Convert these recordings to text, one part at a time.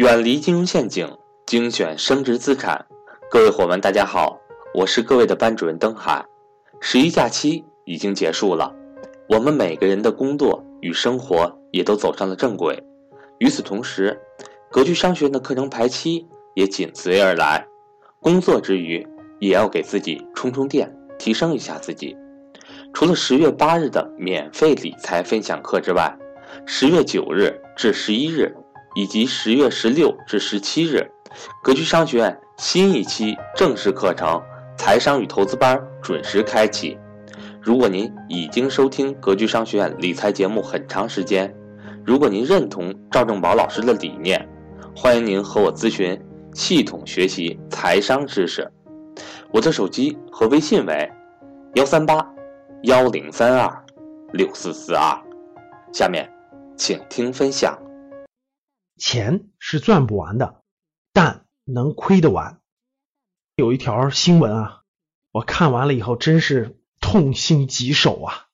远离金融陷阱，精选升值资产。各位伙伴，大家好，我是各位的班主任登海。十一假期已经结束了，我们每个人的工作与生活也都走上了正轨。与此同时，格局商学院的课程排期也紧随而来。工作之余，也要给自己充充电，提升一下自己。除了十月八日的免费理财分享课之外，十月九日至十一日。以及十月十六至十七日，格局商学院新一期正式课程《财商与投资班》准时开启。如果您已经收听格局商学院理财节目很长时间，如果您认同赵正宝老师的理念，欢迎您和我咨询系统学习财商知识。我的手机和微信为幺三八幺零三二六四四二。下面，请听分享。钱是赚不完的，但能亏得完。有一条新闻啊，我看完了以后真是痛心疾首啊！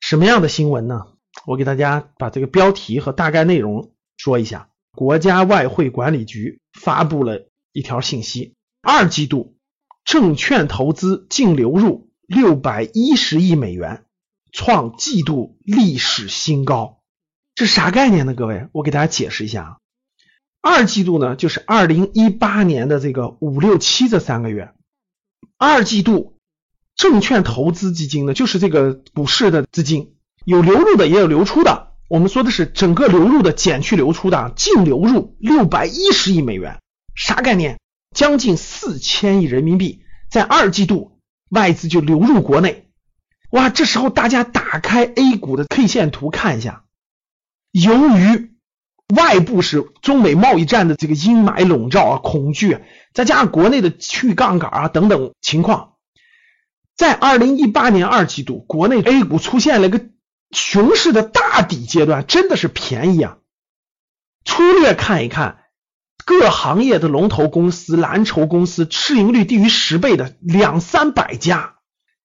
什么样的新闻呢？我给大家把这个标题和大概内容说一下。国家外汇管理局发布了一条信息：二季度证券投资净流入六百一十亿美元，创季度历史新高。这啥概念呢？各位，我给大家解释一下啊。二季度呢，就是二零一八年的这个五六七这三个月。二季度证券投资基金呢，就是这个股市的资金，有流入的也有流出的。我们说的是整个流入的减去流出的，净流入六百一十亿美元，啥概念？将近四千亿人民币，在二季度外资就流入国内。哇，这时候大家打开 A 股的 K 线图看一下。由于外部是中美贸易战的这个阴霾笼罩啊，恐惧，再加上国内的去杠杆啊等等情况，在二零一八年二季度，国内 A 股出现了一个熊市的大底阶段，真的是便宜啊！粗略看一看，各行业的龙头公司、蓝筹公司，市盈率低于十倍的两三百家。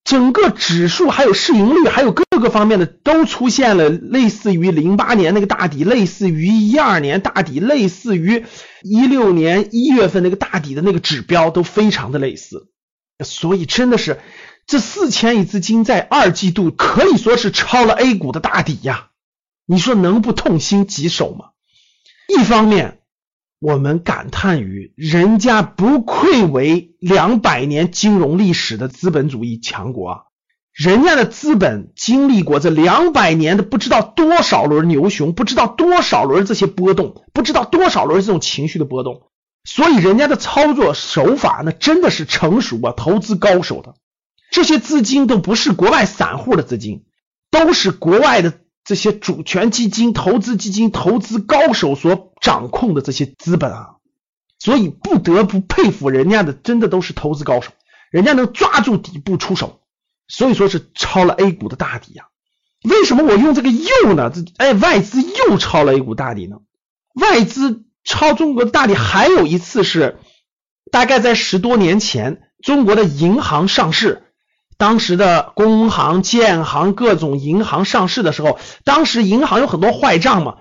整个指数还有市盈率，还有各个方面的都出现了类似于零八年那个大底，类似于一二年大底，类似于一六年一月份那个大底的那个指标都非常的类似，所以真的是这四千亿资金在二季度可以说是抄了 A 股的大底呀，你说能不痛心疾首吗？一方面。我们感叹于人家不愧为两百年金融历史的资本主义强国啊，人家的资本经历过这两百年的不知道多少轮牛熊，不知道多少轮这些波动，不知道多少轮这种情绪的波动，所以人家的操作手法那真的是成熟啊，投资高手的这些资金都不是国外散户的资金，都是国外的。这些主权基金、投资基金、投资高手所掌控的这些资本啊，所以不得不佩服人家的，真的都是投资高手，人家能抓住底部出手，所以说是抄了 A 股的大底呀。为什么我用这个又呢？这哎，外资又抄了 A 股大底呢？外资抄中国的大底还有一次是大概在十多年前，中国的银行上市。当时的工行、建行各种银行上市的时候，当时银行有很多坏账嘛，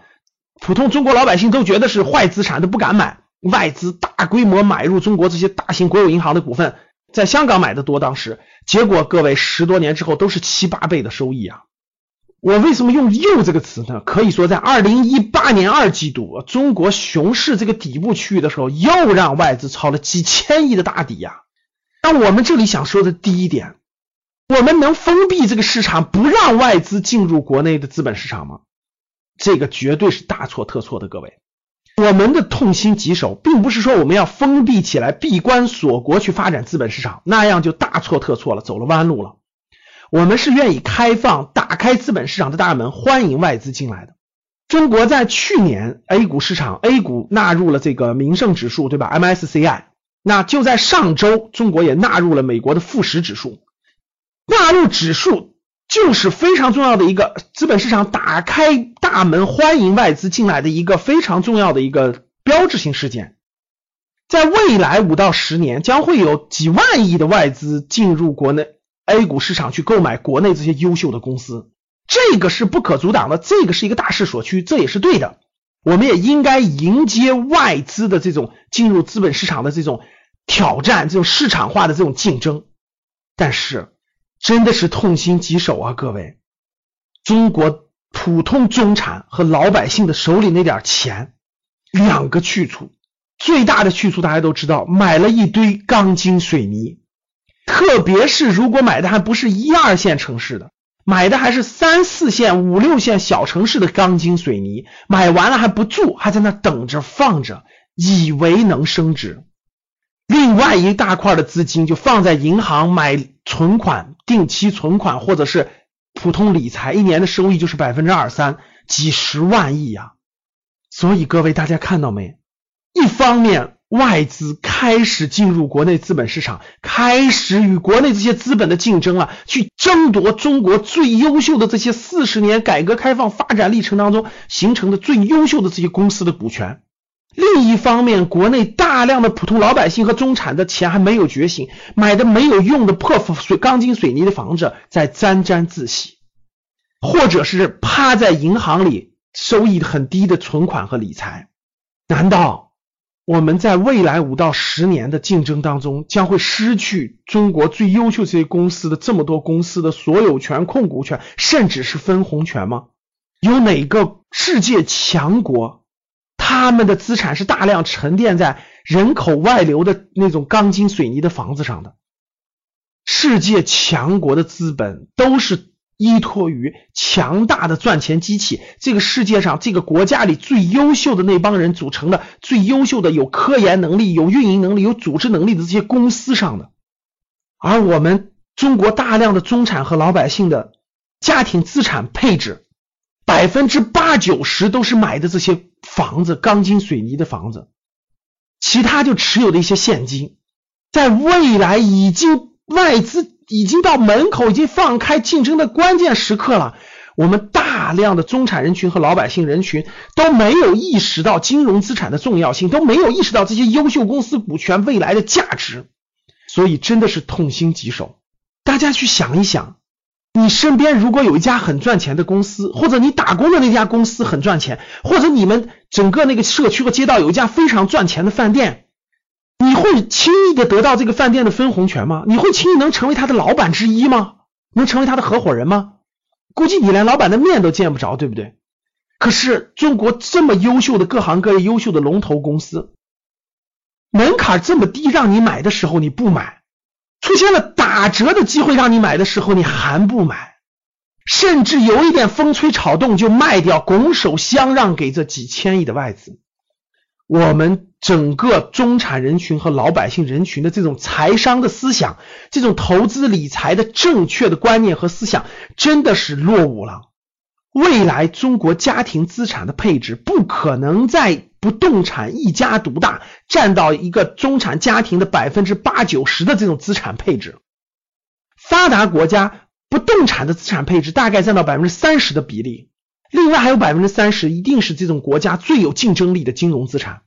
普通中国老百姓都觉得是坏资产，都不敢买。外资大规模买入中国这些大型国有银行的股份，在香港买的多，当时结果各位十多年之后都是七八倍的收益啊！我为什么用“又”这个词呢？可以说在二零一八年二季度中国熊市这个底部区域的时候，又让外资抄了几千亿的大底呀。那我们这里想说的第一点。我们能封闭这个市场，不让外资进入国内的资本市场吗？这个绝对是大错特错的，各位。我们的痛心疾首，并不是说我们要封闭起来、闭关锁国去发展资本市场，那样就大错特错了，走了弯路了。我们是愿意开放、打开资本市场的大门，欢迎外资进来的。中国在去年 A 股市场，A 股纳入了这个名胜指数，对吧？MSCI。那就在上周，中国也纳入了美国的富时指数。纳入指数就是非常重要的一个资本市场打开大门欢迎外资进来的一个非常重要的一个标志性事件，在未来五到十年将会有几万亿的外资进入国内 A 股市场去购买国内这些优秀的公司，这个是不可阻挡的，这个是一个大势所趋，这也是对的。我们也应该迎接外资的这种进入资本市场的这种挑战，这种市场化的这种竞争。但是，真的是痛心疾首啊，各位！中国普通中产和老百姓的手里那点钱，两个去处。最大的去处大家都知道，买了一堆钢筋水泥，特别是如果买的还不是一二线城市的，买的还是三四线、五六线小城市的钢筋水泥，买完了还不住，还在那等着放着，以为能升值。另外一大块的资金就放在银行买存款、定期存款或者是普通理财，一年的收益就是百分之二三，几十万亿呀！所以各位大家看到没？一方面，外资开始进入国内资本市场，开始与国内这些资本的竞争了，去争夺中国最优秀的这些四十年改革开放发展历程当中形成的最优秀的这些公司的股权。另一方面，国内大量的普通老百姓和中产的钱还没有觉醒，买的没有用的破水钢筋水泥的房子在沾沾自喜，或者是趴在银行里收益很低的存款和理财。难道？我们在未来五到十年的竞争当中，将会失去中国最优秀这些公司的这么多公司的所有权、控股权，甚至是分红权吗？有哪个世界强国，他们的资产是大量沉淀在人口外流的那种钢筋水泥的房子上的？世界强国的资本都是。依托于强大的赚钱机器，这个世界上这个国家里最优秀的那帮人组成的最优秀的有科研能力、有运营能力、有组织能力的这些公司上的，而我们中国大量的中产和老百姓的家庭资产配置，百分之八九十都是买的这些房子、钢筋水泥的房子，其他就持有的一些现金，在未来已经外资。已经到门口，已经放开竞争的关键时刻了。我们大量的中产人群和老百姓人群都没有意识到金融资产的重要性，都没有意识到这些优秀公司股权未来的价值，所以真的是痛心疾首。大家去想一想，你身边如果有一家很赚钱的公司，或者你打工的那家公司很赚钱，或者你们整个那个社区和街道有一家非常赚钱的饭店。你会轻易的得到这个饭店的分红权吗？你会轻易能成为他的老板之一吗？能成为他的合伙人吗？估计你连老板的面都见不着，对不对？可是中国这么优秀的各行各业优秀的龙头公司，门槛这么低，让你买的时候你不买，出现了打折的机会让你买的时候你还不买，甚至有一点风吹草动就卖掉，拱手相让给这几千亿的外资。我们整个中产人群和老百姓人群的这种财商的思想，这种投资理财的正确的观念和思想，真的是落伍了。未来中国家庭资产的配置不可能在不动产一家独大，占到一个中产家庭的百分之八九十的这种资产配置。发达国家不动产的资产配置大概占到百分之三十的比例。另外还有百分之三十，一定是这种国家最有竞争力的金融资产，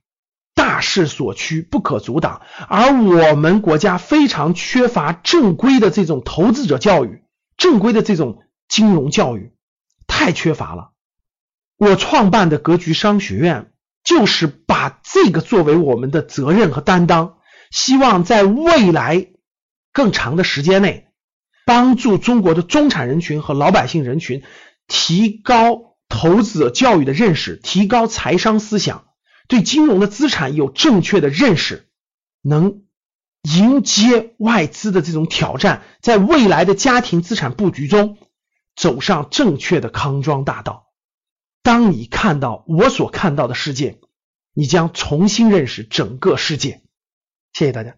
大势所趋，不可阻挡。而我们国家非常缺乏正规的这种投资者教育，正规的这种金融教育太缺乏了。我创办的格局商学院，就是把这个作为我们的责任和担当，希望在未来更长的时间内，帮助中国的中产人群和老百姓人群提高。投资者教育的认识，提高财商思想，对金融的资产有正确的认识，能迎接外资的这种挑战，在未来的家庭资产布局中走上正确的康庄大道。当你看到我所看到的世界，你将重新认识整个世界。谢谢大家。